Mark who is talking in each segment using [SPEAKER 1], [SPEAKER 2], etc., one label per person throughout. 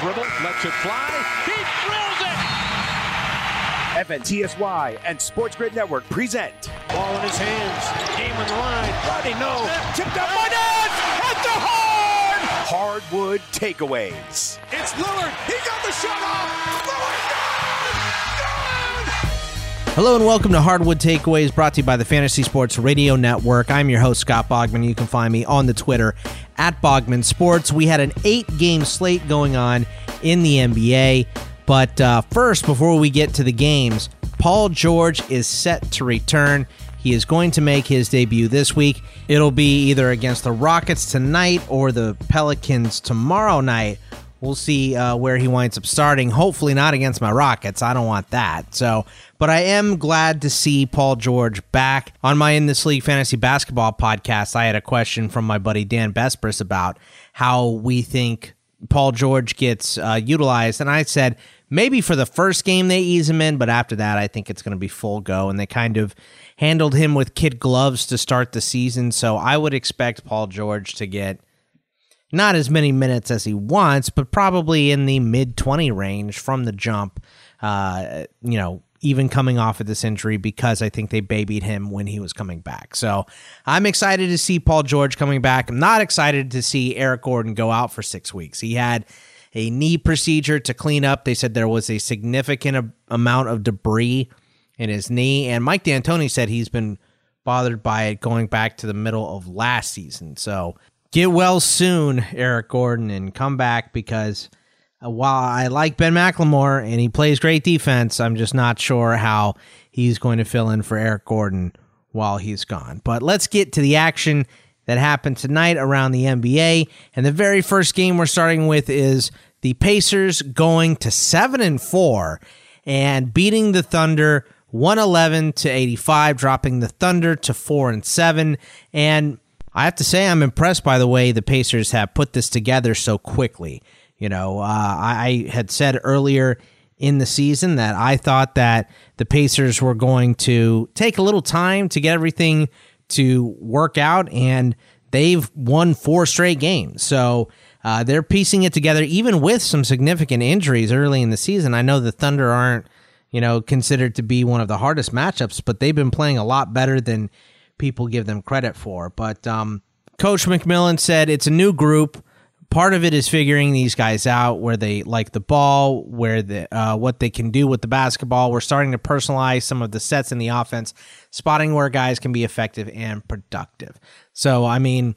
[SPEAKER 1] Dribble, lets it fly. He drills it.
[SPEAKER 2] FNTSY and Sports Grid Network present.
[SPEAKER 1] Ball in his hands. Game on the line. Rodney, no.
[SPEAKER 2] Tipped up by Nance at the horn. Hardwood takeaways.
[SPEAKER 1] It's Lillard. He got the shot off. Lillard,
[SPEAKER 3] Hello and welcome to Hardwood Takeaways brought to you by the Fantasy Sports Radio Network. I'm your host, Scott Bogman. You can find me on the Twitter at Bogman Sports. We had an eight game slate going on in the NBA. But uh, first, before we get to the games, Paul George is set to return. He is going to make his debut this week. It'll be either against the Rockets tonight or the Pelicans tomorrow night. We'll see uh, where he winds up starting. Hopefully, not against my Rockets. I don't want that. So, but I am glad to see Paul George back on my In This League Fantasy Basketball podcast. I had a question from my buddy Dan Bespris about how we think Paul George gets uh, utilized, and I said maybe for the first game they ease him in, but after that, I think it's going to be full go. And they kind of handled him with kid gloves to start the season, so I would expect Paul George to get not as many minutes as he wants, but probably in the mid 20 range from the jump. Uh, you know, even coming off of this injury because I think they babied him when he was coming back. So I'm excited to see Paul George coming back. I'm not excited to see Eric Gordon go out for six weeks. He had a knee procedure to clean up. They said there was a significant amount of debris in his knee. And Mike D'Antoni said he's been bothered by it going back to the middle of last season. So get well soon, Eric Gordon, and come back because Uh, while I like Ben McLemore and he plays great defense, I'm just not sure how he's going to fill in for Eric Gordon while he's gone. But let's get to the action that happened tonight around the NBA. And the very first game we're starting with is the Pacers going to 7 and 4 and beating the Thunder 111 to 85, dropping the Thunder to 4 and 7. And I have to say, I'm impressed by the way the Pacers have put this together so quickly. You know, uh, I, I had said earlier in the season that I thought that the Pacers were going to take a little time to get everything to work out, and they've won four straight games. So uh, they're piecing it together, even with some significant injuries early in the season. I know the Thunder aren't, you know, considered to be one of the hardest matchups, but they've been playing a lot better than people give them credit for. But um, Coach McMillan said it's a new group. Part of it is figuring these guys out where they like the ball, where the uh, what they can do with the basketball. We're starting to personalize some of the sets in the offense, spotting where guys can be effective and productive. So, I mean,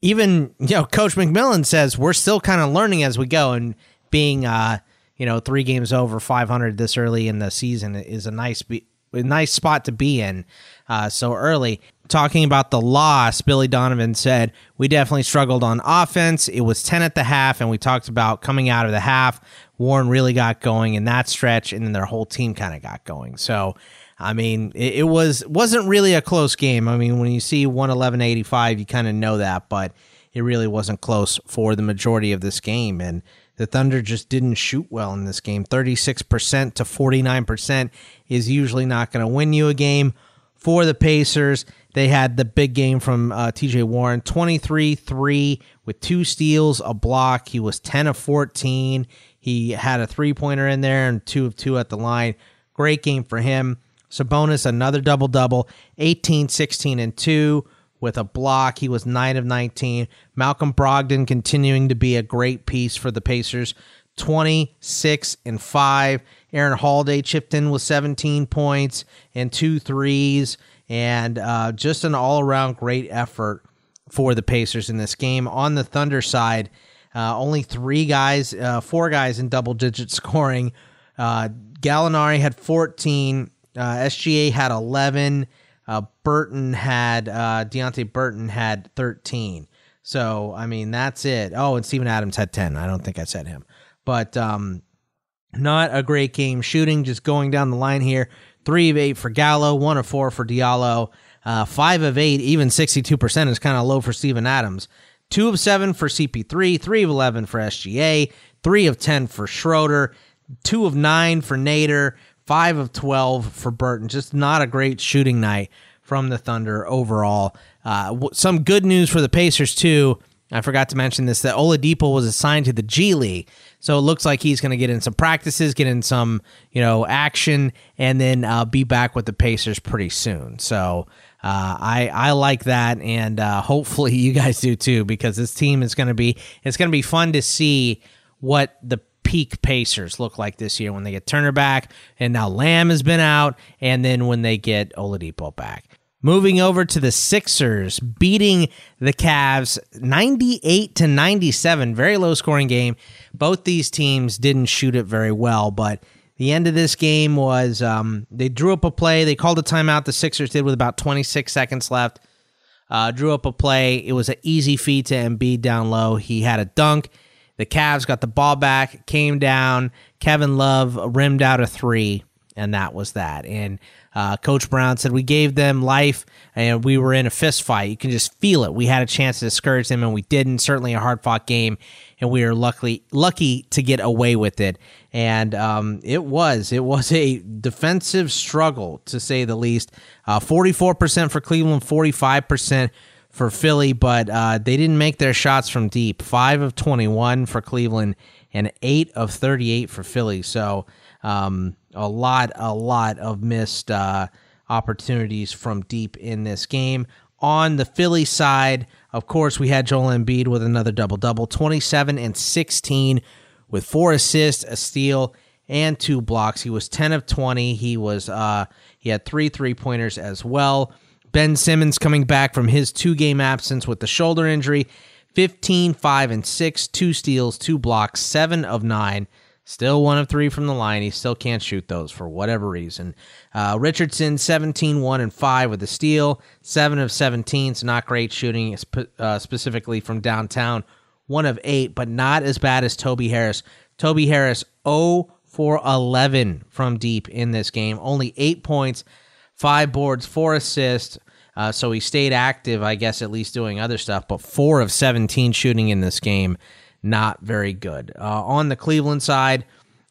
[SPEAKER 3] even you know, Coach McMillan says we're still kind of learning as we go, and being uh, you know three games over 500 this early in the season is a nice be- a nice spot to be in uh, so early talking about the loss, Billy Donovan said, We definitely struggled on offense. It was 10 at the half, and we talked about coming out of the half. Warren really got going in that stretch, and then their whole team kind of got going. So, I mean, it, it, was wasn't really a close game. I mean, when you see 111-85, you kind of know that, but it really wasn't close for the majority of this game. And the Thunder just didn't shoot well in this game. 36% to 49% is usually not going to win you a game for the Pacers. They had the big game from uh, TJ Warren 23 3 with two steals, a block. He was 10 of 14. He had a three pointer in there and two of two at the line. Great game for him. Sabonis, another double double 18, 16, and 2 with a block. He was 9 of 19. Malcolm Brogdon continuing to be a great piece for the Pacers 26 and 5. Aaron Holiday chipped in with 17 points and two threes and uh, just an all around great effort for the Pacers in this game. On the Thunder side, uh, only three guys, uh, four guys in double digit scoring. Uh, Gallinari had 14, uh, SGA had 11, uh, Burton had, Deonte Burton had 13. So, I mean, that's it. Oh, and Steven Adams had 10. I don't think I said him. But um, not a great game shooting, just going down the line here three of eight for Gallo, one of four for Diallo, uh, five of eight, even 62% is kind of low for Steven Adams. Two of seven for CP3, three of 11 for SGA, three of 10 for Schroeder, two of nine for Nader, five of 12 for Burton. Just not a great shooting night from the Thunder overall. Uh, some good news for the Pacers, too. I forgot to mention this that Oladipo was assigned to the G League. So it looks like he's going to get in some practices, get in some, you know, action, and then uh, be back with the Pacers pretty soon. So uh, I I like that, and uh, hopefully you guys do too, because this team is going to be it's going to be fun to see what the peak Pacers look like this year when they get Turner back, and now Lamb has been out, and then when they get Oladipo back. Moving over to the Sixers, beating the Cavs 98 to 97. Very low scoring game. Both these teams didn't shoot it very well, but the end of this game was um, they drew up a play. They called a timeout. The Sixers did with about 26 seconds left. Uh, drew up a play. It was an easy feed to Embiid down low. He had a dunk. The Cavs got the ball back, came down. Kevin Love rimmed out a three, and that was that. And uh, Coach Brown said we gave them life and we were in a fist fight. You can just feel it. We had a chance to discourage them and we didn't. Certainly a hard fought game, and we were lucky lucky to get away with it. And um, it was it was a defensive struggle to say the least. Uh, Forty four percent for Cleveland, forty five percent for Philly, but uh, they didn't make their shots from deep. Five of twenty one for Cleveland and eight of thirty eight for Philly. So. Um, a lot, a lot of missed uh, opportunities from deep in this game. On the Philly side, of course, we had Joel Embiid with another double double 27 and 16 with four assists, a steal, and two blocks. He was 10 of 20. He was uh, he had three three pointers as well. Ben Simmons coming back from his two game absence with the shoulder injury, 15, 5, and 6, two steals, two blocks, seven of nine. Still one of three from the line. He still can't shoot those for whatever reason. Uh, Richardson, 17, 1 and 5 with a steal. 7 of 17, so not great shooting, uh, specifically from downtown. 1 of 8, but not as bad as Toby Harris. Toby Harris, 0 for 11 from deep in this game. Only 8 points, 5 boards, 4 assists. Uh, so he stayed active, I guess, at least doing other stuff. But four of 17 shooting in this game, not very good. Uh, on the Cleveland side,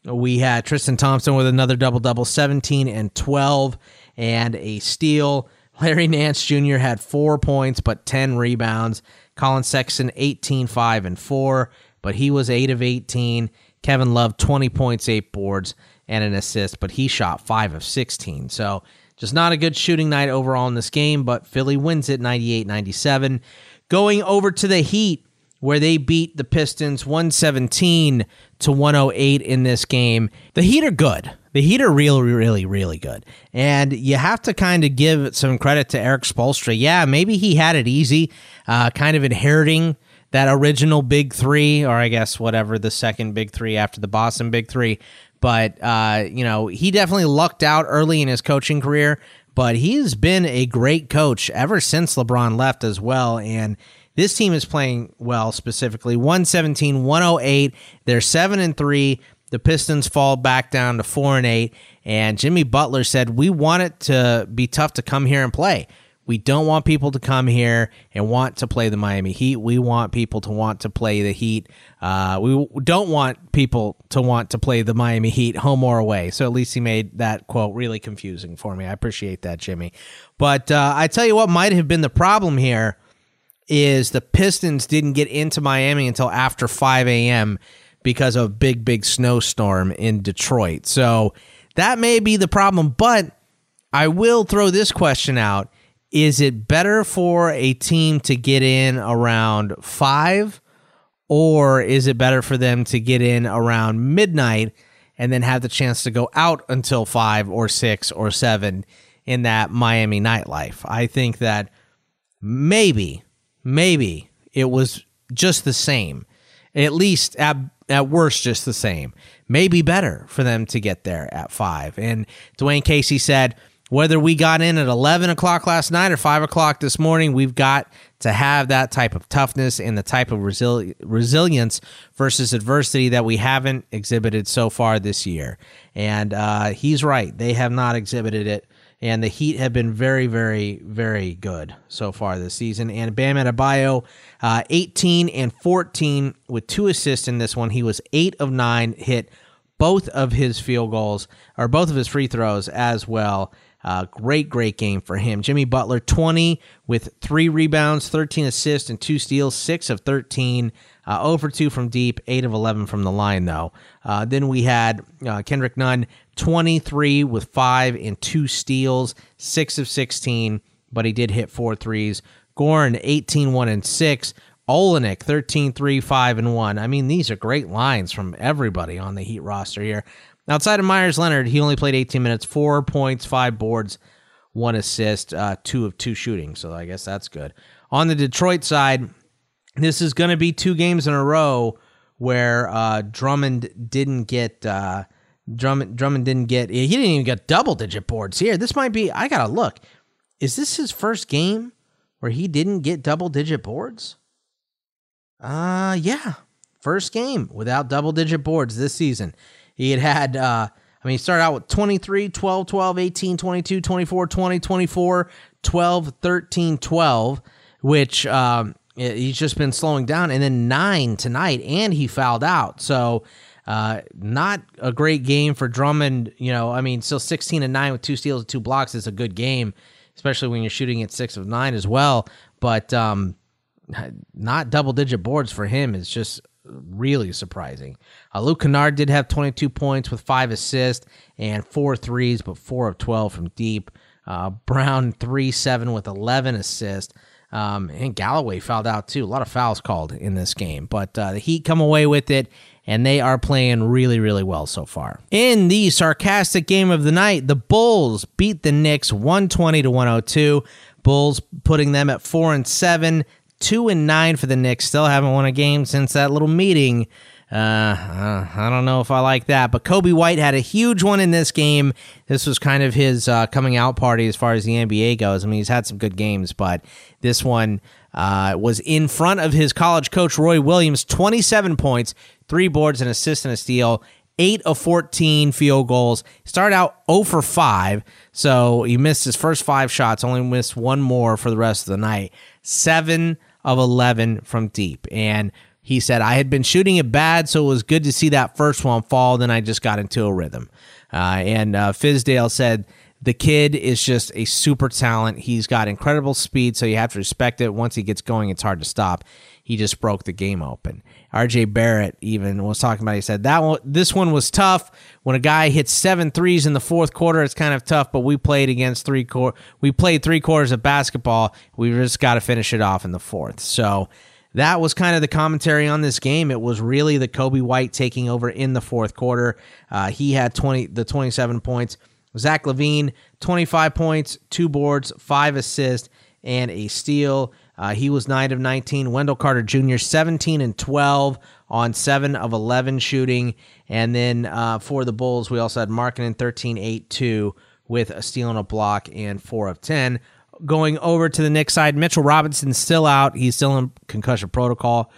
[SPEAKER 3] we had Tristan Thompson with another double double, 17 and 12, and a steal. Larry Nance Jr. had four points, but 10 rebounds. Collin Sexton, 18, 5, and 4, but he was 8 of 18. Kevin Love, 20 points, 8 boards, and an assist, but he shot 5 of 16. So just not a good shooting night overall in this game, but Philly wins it 98 97. Going over to the Heat, where they beat the Pistons 117 to 108 in this game. The Heat are good. The Heat are really, really, really good. And you have to kind of give some credit to Erik Spoelstra. Yeah, maybe he had it easy, uh, kind of inheriting that original big three, or I guess whatever the second big three after the Boston big three. But, uh, you know, he definitely lucked out early in his coaching career, but he's been a great coach ever since LeBron left as well. And this team is playing well, specifically 117, 108. They're 7 and 3. The Pistons fall back down to 4 and 8. And Jimmy Butler said, We want it to be tough to come here and play. We don't want people to come here and want to play the Miami Heat. We want people to want to play the Heat. Uh, we don't want people to want to play the Miami Heat home or away. So at least he made that quote really confusing for me. I appreciate that, Jimmy. But uh, I tell you what might have been the problem here is the Pistons didn't get into Miami until after 5 a.m. because of a big, big snowstorm in Detroit. So that may be the problem. But I will throw this question out Is it better for a team to get in around 5? Or is it better for them to get in around midnight and then have the chance to go out until 5 or 6 or 7 in that Miami nightlife? I think that maybe maybe it was just the same. At least at, at worst, just the same. Maybe better for them to get there at five. And Dwane Casey said, whether we got in at 11 o'clock last night or 5 o'clock this morning, we've got to have that type of toughness and the type of resili- resilience versus adversity that we haven't exhibited so far this year. And uh, he's right. They have not exhibited it and the Heat have been very, very, very good so far this season. And Bam Adebayo, uh, 18 and 14 with two assists in this one. He was eight of nine, hit both of his field goals or both of his free throws as well. Uh, great, great game for him. Jimmy Butler, 20 with three rebounds, 13 assists, and two steals, six of 13. Uh, 0 for 2 from deep, 8 of 11 from the line, though. Uh, then we had uh, Kendrick Nunn, 23 with 5 and 2 steals, 6 of 16, but he did hit four threes. Goran, 18 1 and 6. Olynyk, 13 3 5 and 1. I mean, these are great lines from everybody on the Heat roster here. Outside of Meyers Leonard, he only played 18 minutes, four points, five boards, one assist, uh, two of two shooting. So I guess that's good. On the Detroit side, this is going to be two games in a row where uh, Drummond didn't get uh, Drummond. Drummond didn't get. He didn't even get double digit boards here. This might be. I gotta look. Is this his first game where he didn't get double digit boards? Uh yeah, first game without double digit boards this season. He had had. Uh, I mean, he started out with 23, 12, 12, 18, 22, 24, 20, 24, 12, 13, 12, which um, he's just been slowing down, and then nine tonight, and he fouled out. So, uh, not a great game for Drummond. You know, I mean, still 16 and nine with two steals and two blocks is a good game, especially when you're shooting at six of nine as well. But um, not double digit boards for him is just really surprising. Uh, Luke Kennard did have 22 points with five assists and four threes, but four of 12 from deep. Uh, Brown, 3 7 with 11 assists. Um, and Galloway fouled out too. A lot of fouls called in this game, but uh, the Heat come away with it, and they are playing really, really well so far. In the sarcastic game of the night, the Bulls beat the Knicks 120 to 102. Bulls putting them at four and seven, two and nine for the Knicks. Still haven't won a game since that little meeting uh, I don't know if I like that, but Coby White had a huge one in this game. This was kind of his uh, coming out party as far as the NBA goes. I mean, he's had some good games, but this one uh, was in front of his college coach, Roy Williams 27 points, three boards, an assist, and a steal. 8 of 14 field goals. Started out 0 for 5, so he missed his first five shots, only missed one more for the rest of the night. 7 of 11 from deep. And he said, I had been shooting it bad, so it was good to see that first one fall. Then I just got into a rhythm. Uh, and uh, Fizdale said, the kid is just a super talent. He's got incredible speed, so you have to respect it. Once he gets going, it's hard to stop. He just broke the game open. RJ Barrett even was talking about. He said that one, this one was tough. When a guy hits seven threes in the fourth quarter, it's kind of tough. But we played against three quarter. We played three quarters of basketball. We just got to finish it off in the fourth. So that was kind of the commentary on this game. It was really the Coby White taking over in the fourth quarter. Uh, he had twenty the twenty seven points. Zach LaVine, 25 points, two boards, five assists, and a steal. Uh, he was 9 of 19. Wendell Carter Jr., 17 and 12 on 7 of 11 shooting. And then uh, for the Bulls, we also had Markkanen 13 8 2 with a steal and a block and 4 of 10. Going over to the Knicks side, Mitchell Robinson's still out. He's still in concussion protocol.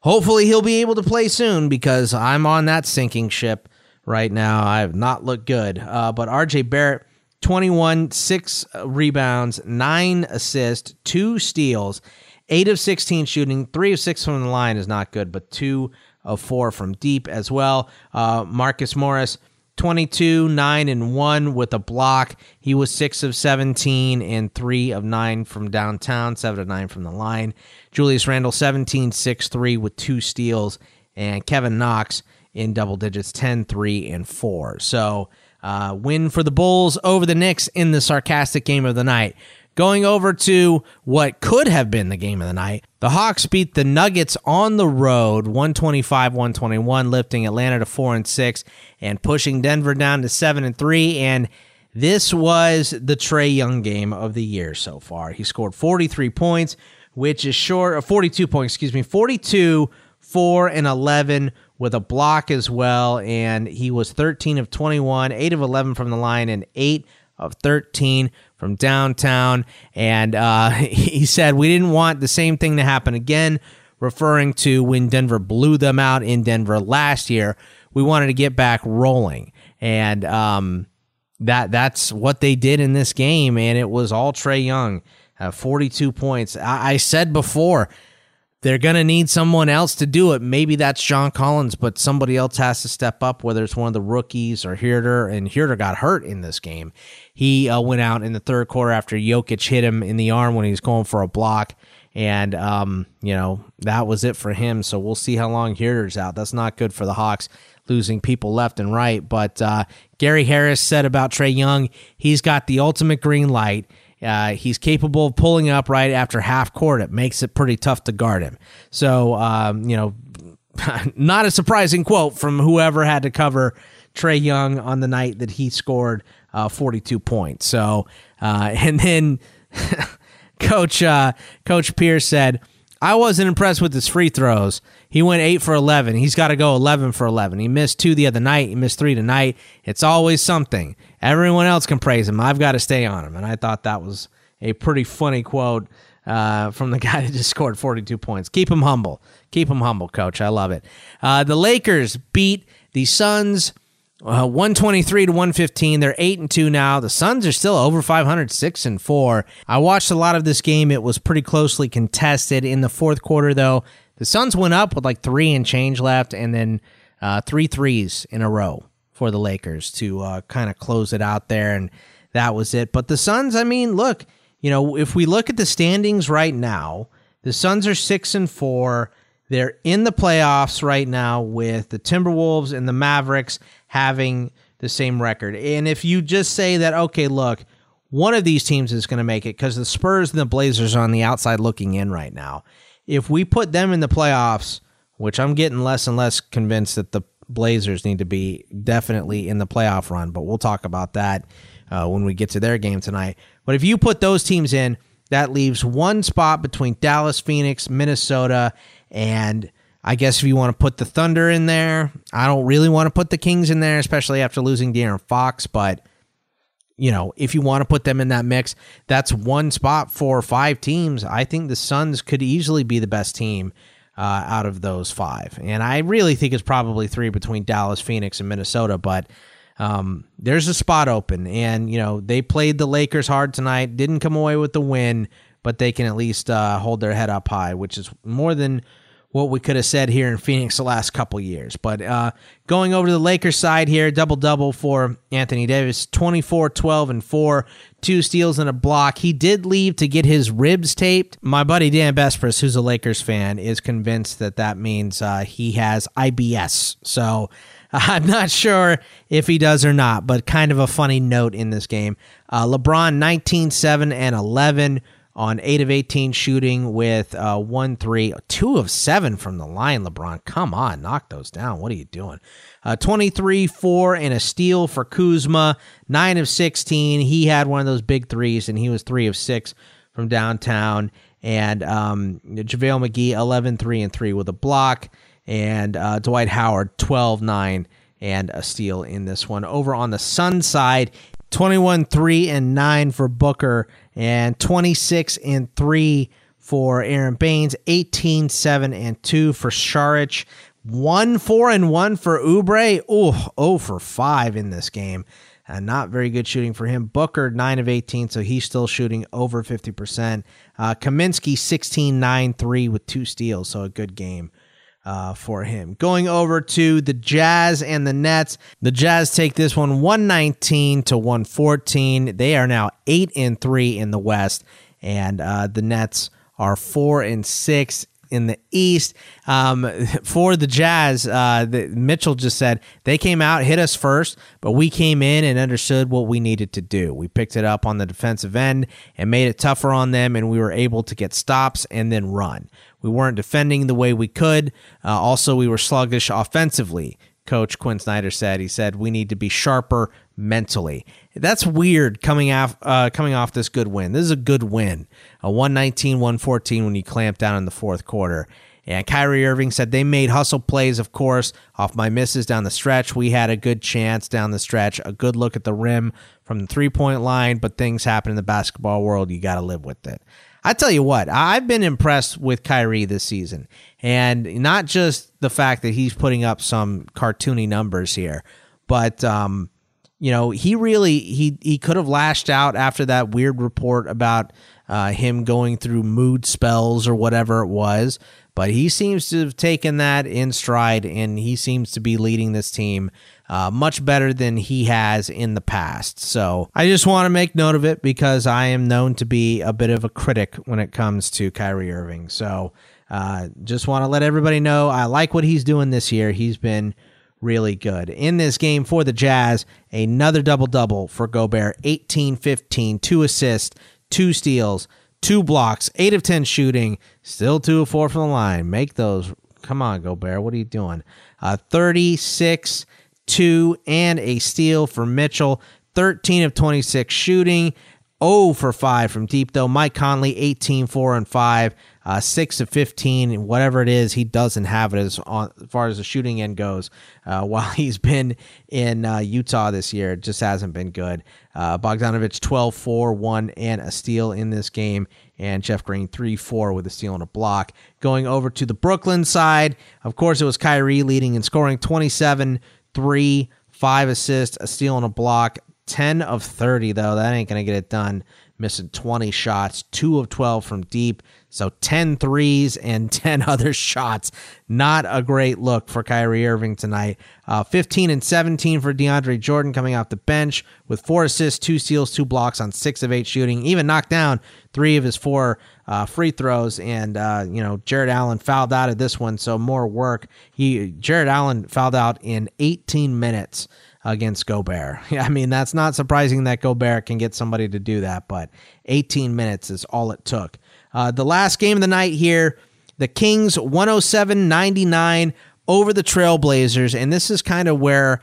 [SPEAKER 3] Hopefully, he'll be able to play soon because I'm on that sinking ship right now. I have not looked good. Uh, but RJ Barrett, 21, six rebounds, nine assists, two steals, eight of 16 shooting, three of six from the line is not good, but two of four from deep as well. Uh, Marcus Morris, 22, 9 and 1 with a block. He was 6 of 17 and 3 of 9 from downtown, 7 of 9 from the line. Julius Randle, 17, 6 3 with two steals. And Kevin Knox in double digits 10, 3 and 4. So, uh, win for the Bulls over the Knicks in the sarcastic game of the night. Going over to what could have been the game of the night, the Hawks beat the Nuggets on the road 125 121, lifting Atlanta to 4 and 6 and pushing Denver down to 7 and 3. And this was the Trae Young game of the year so far. He scored 43 points, which is short of 42 points, excuse me, 42, 4 and 11 with a block as well. And he was 13 of 21, 8 of 11 from the line, and 8 of 13 from downtown. And uh, he said, We didn't want the same thing to happen again, referring to when Denver blew them out in Denver last year. We wanted to get back rolling. And um, that that's what they did in this game. And it was all Trae Young, uh, 42 points. I, I said before, they're going to need someone else to do it. Maybe that's John Collins, but somebody else has to step up, whether it's one of the rookies or Huerter. And Huerter got hurt in this game. He uh, went out in the third quarter after Jokic hit him in the arm when he was going for a block. And, um, you know, that was it for him. So we'll see how long Huerter's out. That's not good for the Hawks, losing people left and right. But uh, Gary Harris said about Trae Young, he's got the ultimate green light. Uh, he's capable of pulling up right after half court. It makes it pretty tough to guard him. So, um, you know, not a surprising quote from whoever had to cover Trae Young on the night that he scored uh, 42 points. So, uh, and then Coach uh, Coach Pierce said, "I wasn't impressed with his free throws. He went eight for 11. He's got to go 11 for 11. He missed two the other night. He missed three tonight. It's always something. Everyone else can praise him. I've got to stay on him." And I thought that was a pretty funny quote. Uh, from the guy that just scored 42 points. Keep him humble. Keep him humble, coach. I love it. Uh, the Lakers beat the Suns uh, 123 to 115. They're 8 and 2 now. The Suns are still over 500, 6 and 4. I watched a lot of this game. It was pretty closely contested in the fourth quarter, though. The Suns went up with like three and change left, and then uh, three threes in a row for the Lakers to uh, kind of close it out there. And that was it. But the Suns, I mean, look, you know, if we look at the standings right now, the Suns are 6 and 4. They're in the playoffs right now with the Timberwolves and the Mavericks having the same record. And if you just say that, okay, look, one of these teams is going to make it because the Spurs and the Blazers are on the outside looking in right now. If we put them in the playoffs, which I'm getting less and less convinced that the Blazers need to be definitely in the playoff run, but we'll talk about that uh, when we get to their game tonight. But if you put those teams in, that leaves one spot between Dallas, Phoenix, Minnesota, and I guess if you want to put the Thunder in there, I don't really want to put the Kings in there, especially after losing De'Aaron Fox. But you know, if you want to put them in that mix, that's one spot for five teams. I think the Suns could easily be the best team uh, out of those five. And I really think it's probably three between Dallas, Phoenix, and Minnesota. But um, there's a spot open. And, you know, they played the Lakers hard tonight, didn't come away with the win, but they can at least uh, hold their head up high, which is more than what we could have said here in Phoenix the last couple years. But uh, going over to the Lakers side here, double double for Anthony Davis 24, 12, and 4, two steals and a block. He did leave to get his ribs taped. My buddy Dan Bespris, who's a Lakers fan, is convinced that that means uh, he has IBS. So. I'm not sure if he does or not, but kind of a funny note in this game. Uh, LeBron 19, 7, and 11 on 8 of 18 shooting with uh, 1 3, 2 of 7 from the line, LeBron. Come on, knock those down. What are you doing? Uh, 23 4 and a steal for Kuzma, 9 of 16. He had one of those big threes, and he was 3 of 6 from downtown. And um, JaVale McGee, 11 3 and 3 with a block. And uh, Dwight Howard, 12 9 and a steal in this one. Over on the Sun side, 21 3 and 9 for Booker and 26 and 3 for Aron Baynes, 18 7 and 2 for Saric, 1 4 and 1 for Oubre. Oh, 0 for 5 in this game. Uh, not very good shooting for him. Booker, 9 of 18, so he's still shooting over 50%. Uh, Kaminsky, 16 9 3 with two steals, so a good game uh, for him. Going over to the Jazz and the Nets. The Jazz take this one 119 to 114. They are now 8 and 3 in the West, and uh, the Nets are 4 and 6 in the East. Um, for the Jazz, uh, the, Mitchell just said they came out, hit us first, but we came in and understood what we needed to do. We picked it up on the defensive end and made it tougher on them, and we were able to get stops and then run. We weren't defending the way we could. Uh, also, we were sluggish offensively. Coach Quin Snyder said he said we need to be sharper mentally. That's weird coming off uh, coming off this good win. This is a good win. A 119-114 when you clamp down in the fourth quarter. And Kyrie Irving said they made hustle plays, of course, off my misses down the stretch. We had a good chance down the stretch, a good look at the rim from the three point line, but things happen in the basketball world. You got to live with it. I tell you what, I've been impressed with Kyrie this season. And not just the fact that he's putting up some cartoony numbers here, but um, you know, he really he he could have lashed out after that weird report about uh, him going through mood spells or whatever it was. But he seems to have taken that in stride, and he seems to be leading this team uh, much better than he has in the past. So I just want to make note of it because I am known to be a bit of a critic when it comes to Kyrie Irving. So uh, just want to let everybody know I like what he's doing this year. He's been really good. In this game for the Jazz, another double double for Gobert 18 15, two assists, two steals, two blocks, eight of 10 shooting, still two of four from the line. Make those. Come on, Gobert. What are you doing? Uh, 36 two, and a steal for Mitchell. 13 of 26 shooting. 0 for 5 from deep, though. Mike Conley, 18, 4 and 5, uh, 6 of 15, whatever it is, he doesn't have it as, on, as far as the shooting end goes. Uh, while he's been in uh, Utah this year, it just hasn't been good. Uh, Bogdanovich, 12, 4, 1, and a steal in this game. And Jeff Green, 3 4 with a steal and a block. Going over to the Brooklyn side, of course, it was Kyrie leading and scoring 27 three, five assists, a steal, and a block. 10 of 30, though. That ain't going to get it done. Missing 20 shots, 2 of 12 from deep. So 10 threes and 10 other shots. Not a great look for Kyrie Irving tonight. Uh, 15 and 17 for DeAndre Jordan coming off the bench with four assists, two steals, two blocks on six of eight shooting. Even knocked down three of his four uh, free throws. And, uh, you know, Jarrett Allen fouled out of this one. So more work. He Jarrett Allen fouled out in 18 minutes against Gobert. I mean, that's not surprising that Gobert can get somebody to do that, but 18 minutes is all it took. Uh, the last game of the night here, the Kings 107 99 over the Trailblazers. And this is kind of where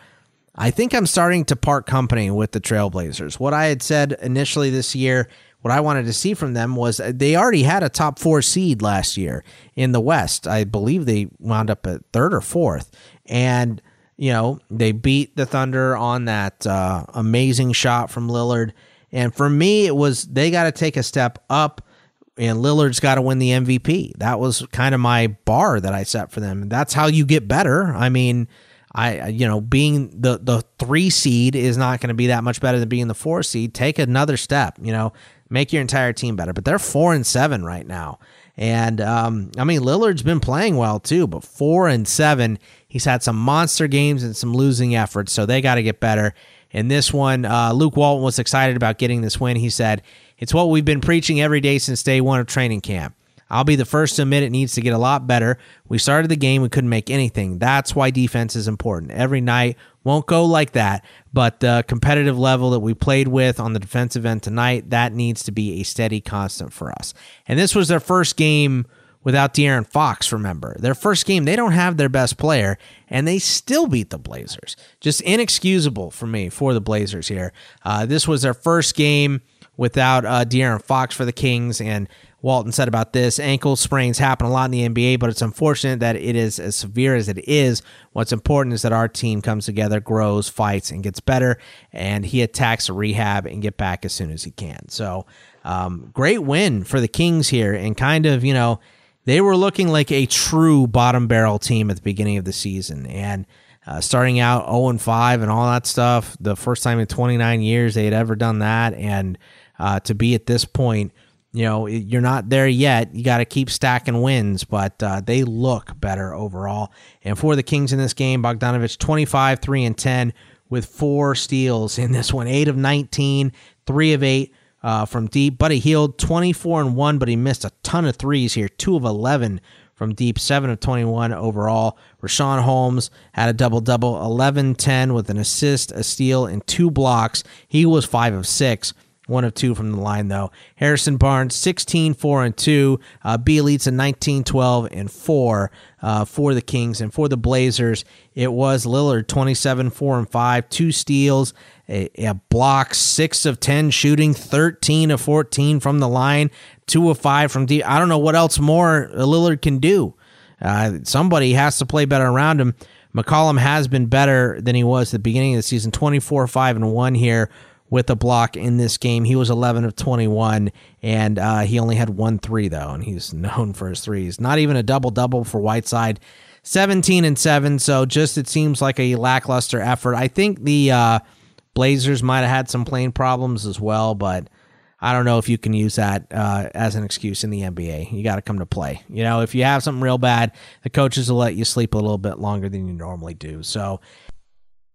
[SPEAKER 3] I think I'm starting to part company with the Trailblazers. What I had said initially this year, what I wanted to see from them was they already had a top four seed last year in the West. I believe they wound up at third or fourth. And you know, they beat the Thunder on that uh, amazing shot from Lillard. And for me, it was they got to take a step up and Lillard's got to win the MVP. That was kind of my bar that I set for them. That's how you get better. I mean, I you know being the the three seed is not going to be that much better than being the four seed. Take another step. You know, make your entire team better. But they're four and seven right now. And um, I mean, Lillard's been playing well too, but four and seven. He's had some monster games and some losing efforts, so they got to get better. In this one, uh, Luke Walton was excited about getting this win. He said, It's what we've been preaching every day since day one of training camp. I'll be the first to admit it needs to get a lot better. We started the game, we couldn't make anything. That's why defense is important. Every night won't go like that, but the competitive level that we played with on the defensive end tonight, that needs to be a steady constant for us. And this was their first game without De'Aaron Fox, remember. Their first game, they don't have their best player, and they still beat the Blazers. Just inexcusable for me for the Blazers here. Uh, this was their first game without uh, De'Aaron Fox for the Kings, and Walton said about this ankle sprains happen a lot in the NBA, but it's unfortunate that it is as severe as it is. What's important is that our team comes together, grows, fights, and gets better, and he attacks rehab and get back as soon as he can. So, um, great win for the Kings here, and kind of, you know, they were looking like a true bottom barrel team at the beginning of the season. And uh, starting out 0 and 5 and all that stuff, the first time in 29 years they had ever done that. And uh, to be at this point, you know, you're not there yet. You got to keep stacking wins, but uh, they look better overall. And for the Kings in this game, Bogdanovich 25, 3 and 10 with four steals in this one, 8 of 19, 3 of 8 uh, from deep. Buddy Hield 24 and 1, but he missed a ton of threes here. 2 of 11 from deep, 7 of 21 overall. Richaun Holmes had a double double, 11 10 with an assist, a steal, and two blocks. He was 5 of 6. One of two from the line, though. Harrison Barnes, 16, 4, and 2. Uh, Bjelica, 19, 12, and 4 uh, for the Kings. And for the Blazers, it was Lillard, 27, 4, and 5. Two steals, a, a block, 6 of 10 shooting, 13 of 14 from the line, 2 of 5 from deep. I don't know what else more Lillard can do. Uh, somebody has to play better around him. McCollum has been better than he was at the beginning of the season, 24, 5, and 1 here with a block in this game. He was 11 of 21, and uh, he only had one three, though, and he's known for his threes. Not even a double double for Whiteside. 17 and 7, so just it seems like a lackluster effort. I think the uh, Blazers might have had some playing problems as well, but I don't know if you can use that uh, as an excuse in the NBA. You got to come to play. You know, if you have something real bad, the coaches will let you sleep a little bit longer than you normally do. So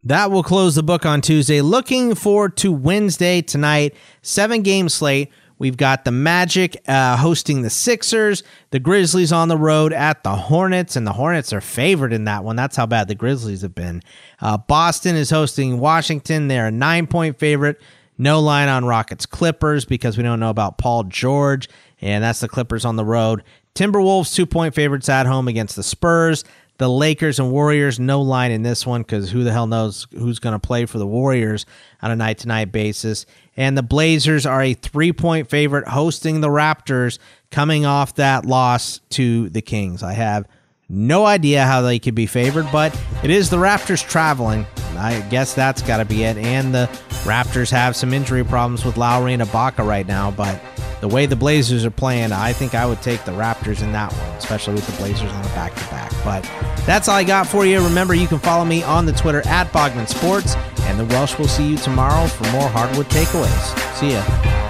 [SPEAKER 3] that will close the book on Tuesday. Looking forward to Wednesday tonight. Seven game slate. We've got the Magic uh, hosting the Sixers, the Grizzlies on the road at the Hornets, and the Hornets are favored in that one. That's how bad the Grizzlies have been. Uh, Boston is hosting Washington. They're a nine point favorite. No line on Rockets Clippers because we don't know about Paul George, and that's the Clippers on the road. Timberwolves two point favorites at home against the Spurs. The Lakers and Warriors, no line in this one because who the hell knows who's going to play for the Warriors on a night to night basis. And the Blazers are a three point favorite hosting the Raptors coming off that loss to the Kings. I have no idea how they could be favored, but it is the Raptors traveling. I guess that's got to be it. And the Raptors have some injury problems with Lowry and Ibaka right now, but the way the Blazers are playing, I think I would take the Raptors in that one, especially with the Blazers on a back to back. But that's all I got for you. Remember, you can follow me on the Twitter at Bogman Sports, and the Welsh will see you tomorrow for more hardwood takeaways. See ya.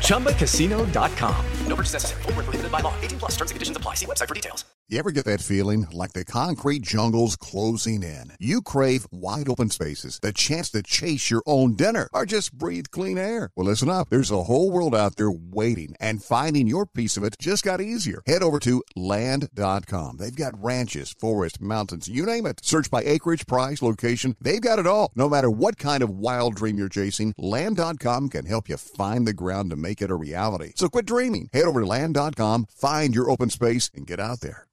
[SPEAKER 4] ChumbaCasino.com. No purchase necessary. Full prohibited by law. 18 plus terms and conditions apply. See website for details.
[SPEAKER 5] You ever get that feeling like the concrete jungle's closing in? You crave wide open spaces, the chance to chase your own dinner, or just breathe clean air. Well, listen up. There's a whole world out there waiting, and finding your piece of it just got easier. Head over to land.com. They've got ranches, forests, mountains, you name it. Search by acreage, price, location. They've got it all. No matter what kind of wild dream you're chasing, land.com can help you find the ground to make it a reality. So quit dreaming. Head over to land.com, find your open space, and get out there.